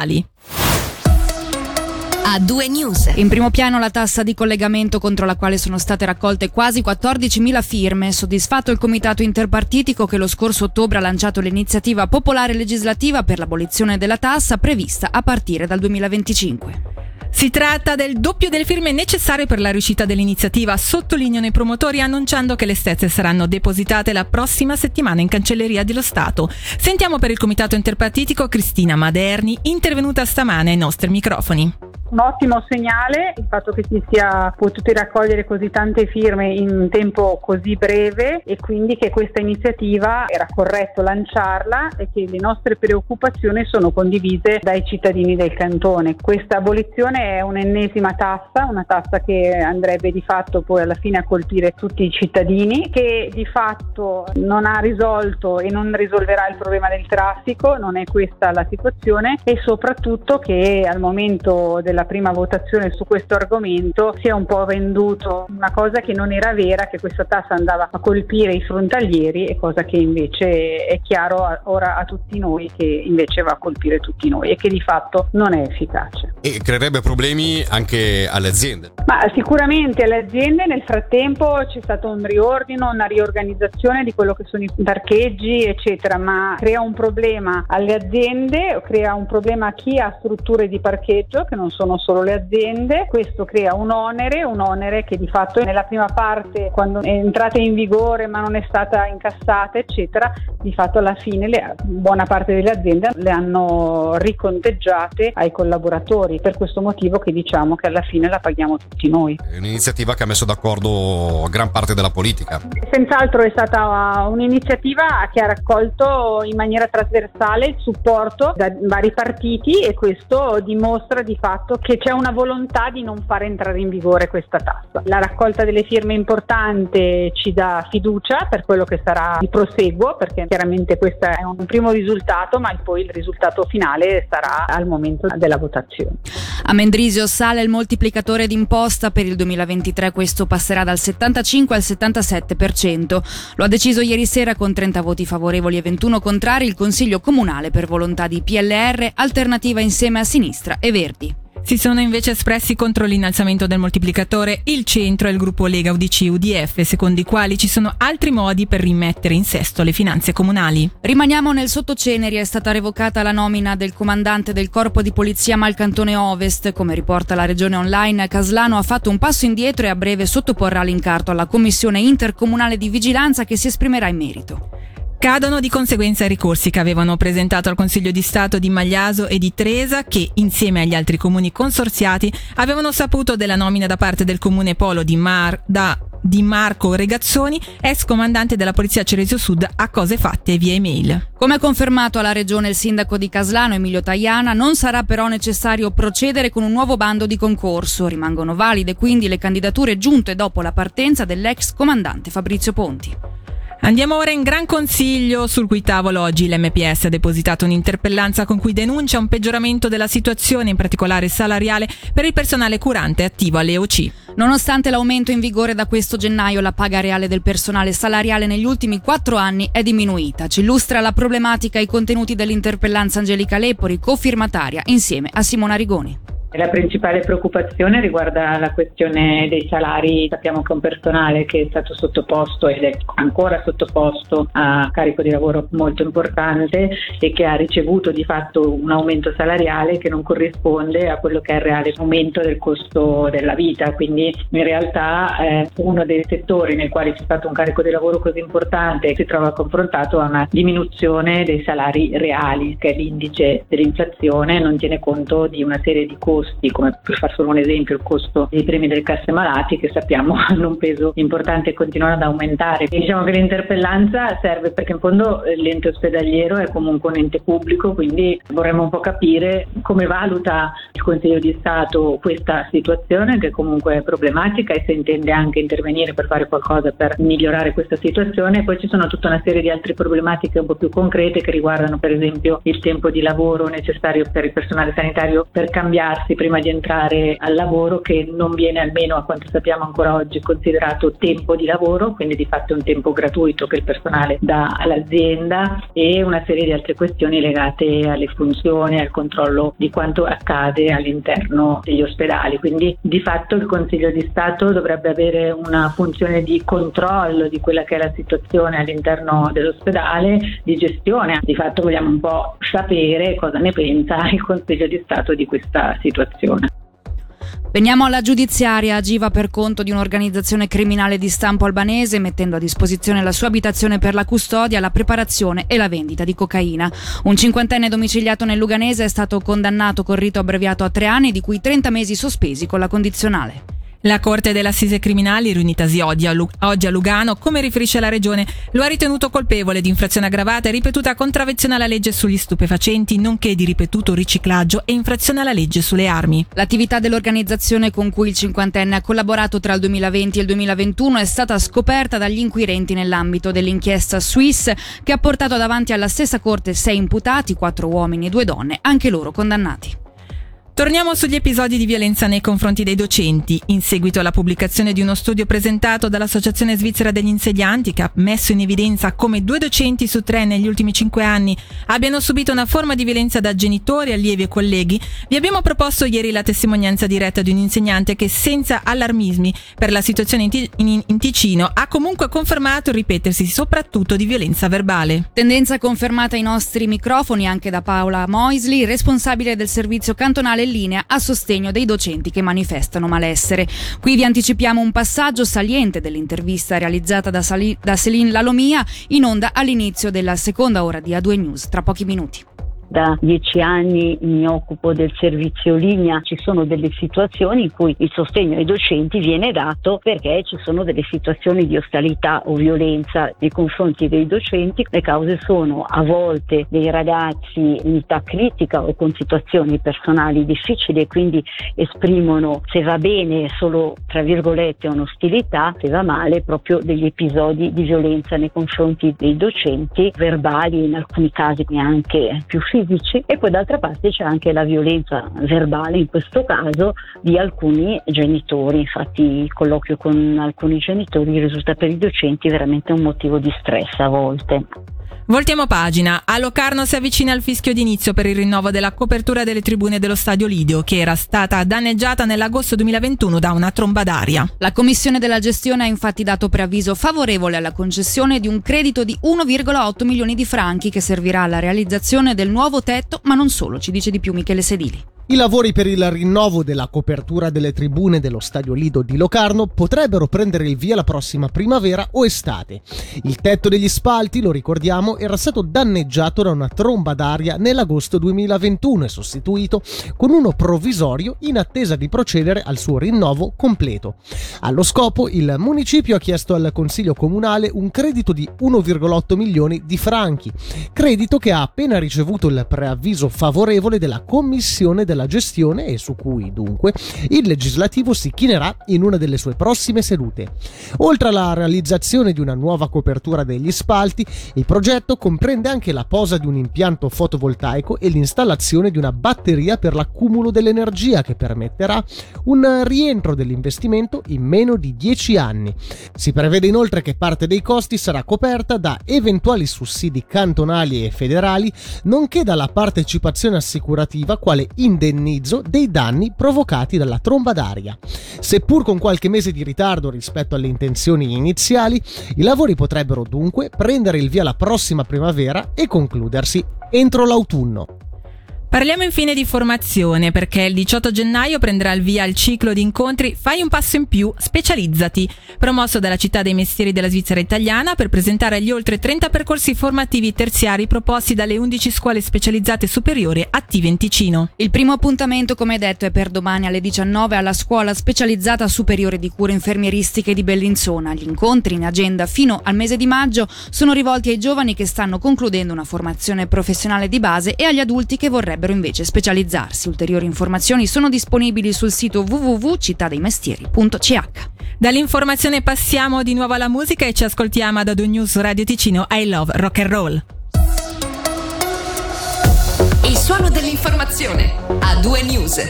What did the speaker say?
comunali. A due news. In primo piano la tassa di collegamento contro la quale sono state raccolte quasi 14.000 firme. Soddisfatto il comitato interpartitico che lo scorso ottobre ha lanciato l'iniziativa popolare legislativa per l'abolizione della tassa prevista a partire dal 2025. Si tratta del doppio delle firme necessarie per la riuscita dell'iniziativa, sottolineano i promotori annunciando che le stesse saranno depositate la prossima settimana in cancelleria dello Stato. Sentiamo per il comitato interpartitico Cristina Maderni, intervenuta stamane ai nostri microfoni un ottimo segnale il fatto che si sia potuti raccogliere così tante firme in tempo così breve e quindi che questa iniziativa era corretto lanciarla e che le nostre preoccupazioni sono condivise dai cittadini del cantone. Questa abolizione è un'ennesima tassa, una tassa che andrebbe di fatto poi alla fine a colpire tutti i cittadini, che di fatto non ha risolto e non risolverà il problema del traffico, non è questa la situazione e soprattutto che al momento della la prima votazione su questo argomento si è un po' venduto una cosa che non era vera, che questa tassa andava a colpire i frontalieri e cosa che invece è chiaro ora a tutti noi che invece va a colpire tutti noi e che di fatto non è efficace. E creerebbe problemi anche alle aziende? Ma sicuramente alle aziende nel frattempo c'è stato un riordino, una riorganizzazione di quello che sono i parcheggi eccetera, ma crea un problema alle aziende, crea un problema a chi ha strutture di parcheggio che non sono sono solo le aziende, questo crea un onere, un onere che di fatto nella prima parte quando è entrata in vigore ma non è stata incassata eccetera, di fatto alla fine le, buona parte delle aziende le hanno riconteggiate ai collaboratori, per questo motivo che diciamo che alla fine la paghiamo tutti noi. È un'iniziativa che ha messo d'accordo gran parte della politica. Senz'altro è stata un'iniziativa che ha raccolto in maniera trasversale il supporto da vari partiti e questo dimostra di fatto che c'è una volontà di non far entrare in vigore questa tassa. La raccolta delle firme importante ci dà fiducia per quello che sarà il proseguo, perché chiaramente questo è un primo risultato, ma poi il risultato finale sarà al momento della votazione. A Mendrisio sale il moltiplicatore d'imposta per il 2023, questo passerà dal 75 al 77%. Lo ha deciso ieri sera con 30 voti favorevoli e 21 contrari il Consiglio Comunale per volontà di PLR, Alternativa Insieme a Sinistra e Verdi. Si sono invece espressi contro l'innalzamento del moltiplicatore il centro e il gruppo Lega UDC UDF, secondo i quali ci sono altri modi per rimettere in sesto le finanze comunali. Rimaniamo nel sottoceneri, è stata revocata la nomina del comandante del corpo di polizia Malcantone Ovest. Come riporta la regione online, Caslano ha fatto un passo indietro e a breve sottoporrà l'incarto alla commissione intercomunale di vigilanza che si esprimerà in merito. Cadono di conseguenza i ricorsi che avevano presentato al Consiglio di Stato di Magliaso e di Tresa che, insieme agli altri comuni consorziati, avevano saputo della nomina da parte del comune Polo di, Mar- da, di Marco Regazzoni, ex comandante della Polizia Ceresio Sud, a cose fatte via email. Come confermato alla Regione il sindaco di Caslano Emilio Tajana, non sarà però necessario procedere con un nuovo bando di concorso. Rimangono valide quindi le candidature giunte dopo la partenza dell'ex comandante Fabrizio Ponti. Andiamo ora in gran consiglio sul cui tavolo oggi l'MPS ha depositato un'interpellanza con cui denuncia un peggioramento della situazione, in particolare salariale, per il personale curante attivo alle OC. Nonostante l'aumento in vigore da questo gennaio, la paga reale del personale salariale negli ultimi quattro anni è diminuita. Ci illustra la problematica e i contenuti dell'interpellanza Angelica Lepori, cofirmataria, insieme a Simona Rigoni. La principale preoccupazione riguarda la questione dei salari. Sappiamo che un personale che è stato sottoposto ed è ancora sottoposto a carico di lavoro molto importante e che ha ricevuto di fatto un aumento salariale che non corrisponde a quello che è il reale aumento del costo della vita. Quindi in realtà è uno dei settori nei quali c'è stato un carico di lavoro così importante si trova confrontato a una diminuzione dei salari reali, che è l'indice dell'inflazione, non tiene conto di una serie di costi costi, come per far solo un esempio il costo dei premi delle casse malati che sappiamo hanno un peso importante e continuano ad aumentare. Diciamo che l'interpellanza serve perché in fondo eh, l'ente ospedaliero è comunque un ente pubblico, quindi vorremmo un po' capire come valuta il Consiglio di Stato questa situazione che comunque è problematica e se intende anche intervenire per fare qualcosa per migliorare questa situazione. Poi ci sono tutta una serie di altre problematiche un po' più concrete che riguardano per esempio il tempo di lavoro necessario per il personale sanitario per cambiarsi vaccinarsi prima di entrare al lavoro che non viene almeno a quanto sappiamo ancora oggi considerato tempo di lavoro, quindi di fatto è un tempo gratuito che il personale dà all'azienda e una serie di altre questioni legate alle funzioni, al controllo di quanto accade all'interno degli ospedali. Quindi di fatto il Consiglio di Stato dovrebbe avere una funzione di controllo di quella che è la situazione all'interno dell'ospedale, di gestione. Di fatto vogliamo un po' sapere cosa ne pensa il Consiglio di Stato di questa situazione. Veniamo alla giudiziaria. Agiva per conto di un'organizzazione criminale di stampo albanese, mettendo a disposizione la sua abitazione per la custodia, la preparazione e la vendita di cocaina. Un cinquantenne domiciliato nel Luganese è stato condannato con rito abbreviato a tre anni, di cui 30 mesi sospesi con la condizionale. La Corte dell'Assise Criminali, riunitasi oggi a Lugano, come riferisce la Regione, lo ha ritenuto colpevole di infrazione aggravata e ripetuta contravvenzione alla legge sugli stupefacenti, nonché di ripetuto riciclaggio e infrazione alla legge sulle armi. L'attività dell'organizzazione con cui il cinquantenne ha collaborato tra il 2020 e il 2021 è stata scoperta dagli inquirenti nell'ambito dell'inchiesta Swiss che ha portato davanti alla stessa Corte sei imputati, quattro uomini e due donne, anche loro condannati. Torniamo sugli episodi di violenza nei confronti dei docenti. In seguito alla pubblicazione di uno studio presentato dall'Associazione Svizzera degli Insegnanti, che ha messo in evidenza come due docenti su tre negli ultimi cinque anni abbiano subito una forma di violenza da genitori, allievi e colleghi, vi abbiamo proposto ieri la testimonianza diretta di un insegnante che, senza allarmismi per la situazione in, in, in Ticino, ha comunque confermato il ripetersi soprattutto di violenza verbale. Tendenza confermata ai nostri microfoni anche da Paola Moisli, responsabile del servizio cantonale linea a sostegno dei docenti che manifestano malessere. Qui vi anticipiamo un passaggio saliente dell'intervista realizzata da, Sali- da Céline Lalomia in onda all'inizio della seconda ora di A2 News, tra pochi minuti da dieci anni mi occupo del servizio linea, ci sono delle situazioni in cui il sostegno ai docenti viene dato perché ci sono delle situazioni di ostalità o violenza nei confronti dei docenti. Le cause sono a volte dei ragazzi in età critica o con situazioni personali difficili e quindi esprimono se va bene solo tra virgolette un'ostilità, se va male proprio degli episodi di violenza nei confronti dei docenti, verbali in alcuni casi neanche più fisici fisici e poi d'altra parte c'è anche la violenza verbale in questo caso di alcuni genitori, infatti il colloquio con alcuni genitori risulta per i docenti veramente un motivo di stress a volte. Voltiamo pagina. A Locarno si avvicina al fischio d'inizio per il rinnovo della copertura delle tribune dello stadio Lidio, che era stata danneggiata nell'agosto 2021 da una tromba d'aria. La commissione della gestione ha infatti dato preavviso favorevole alla concessione di un credito di 1,8 milioni di franchi che servirà alla realizzazione del nuovo tetto, ma non solo, ci dice di più Michele Sedili. I lavori per il rinnovo della copertura delle tribune dello stadio Lido di Locarno potrebbero prendere il via la prossima primavera o estate. Il tetto degli spalti, lo ricordiamo, era stato danneggiato da una tromba d'aria nell'agosto 2021 e sostituito con uno provvisorio in attesa di procedere al suo rinnovo completo. Allo scopo, il municipio ha chiesto al Consiglio Comunale un credito di 1,8 milioni di franchi, credito che ha appena ricevuto il preavviso favorevole della Commissione della gestione e su cui dunque il legislativo si chinerà in una delle sue prossime sedute. Oltre alla realizzazione di una nuova copertura degli spalti, il progetto comprende anche la posa di un impianto fotovoltaico e l'installazione di una batteria per l'accumulo dell'energia che permetterà un rientro dell'investimento in meno di 10 anni. Si prevede inoltre che parte dei costi sarà coperta da eventuali sussidi cantonali e federali, nonché dalla partecipazione assicurativa quale indennizzo indennizzo dei danni provocati dalla tromba d'aria. Seppur con qualche mese di ritardo rispetto alle intenzioni iniziali, i lavori potrebbero dunque prendere il via la prossima primavera e concludersi entro l'autunno. Parliamo infine di formazione perché il 18 gennaio prenderà il via il ciclo di incontri Fai un passo in più, specializzati, promosso dalla città dei mestieri della Svizzera italiana per presentare gli oltre 30 percorsi formativi terziari proposti dalle 11 scuole specializzate superiori attive in Ticino. Il primo appuntamento, come detto, è per domani alle 19 alla scuola specializzata superiore di cure infermieristiche di Bellinzona. Gli incontri in agenda fino al mese di maggio sono rivolti ai giovani che stanno concludendo una formazione professionale di base e agli adulti che vorrebbero dovrebbero invece specializzarsi. Ulteriori informazioni sono disponibili sul sito www.cittadeimestieri.ch. Dall'informazione passiamo di nuovo alla musica e ci ascoltiamo ad Ado News Radio Ticino I Love Rock and Roll. Il suono dell'informazione a due news.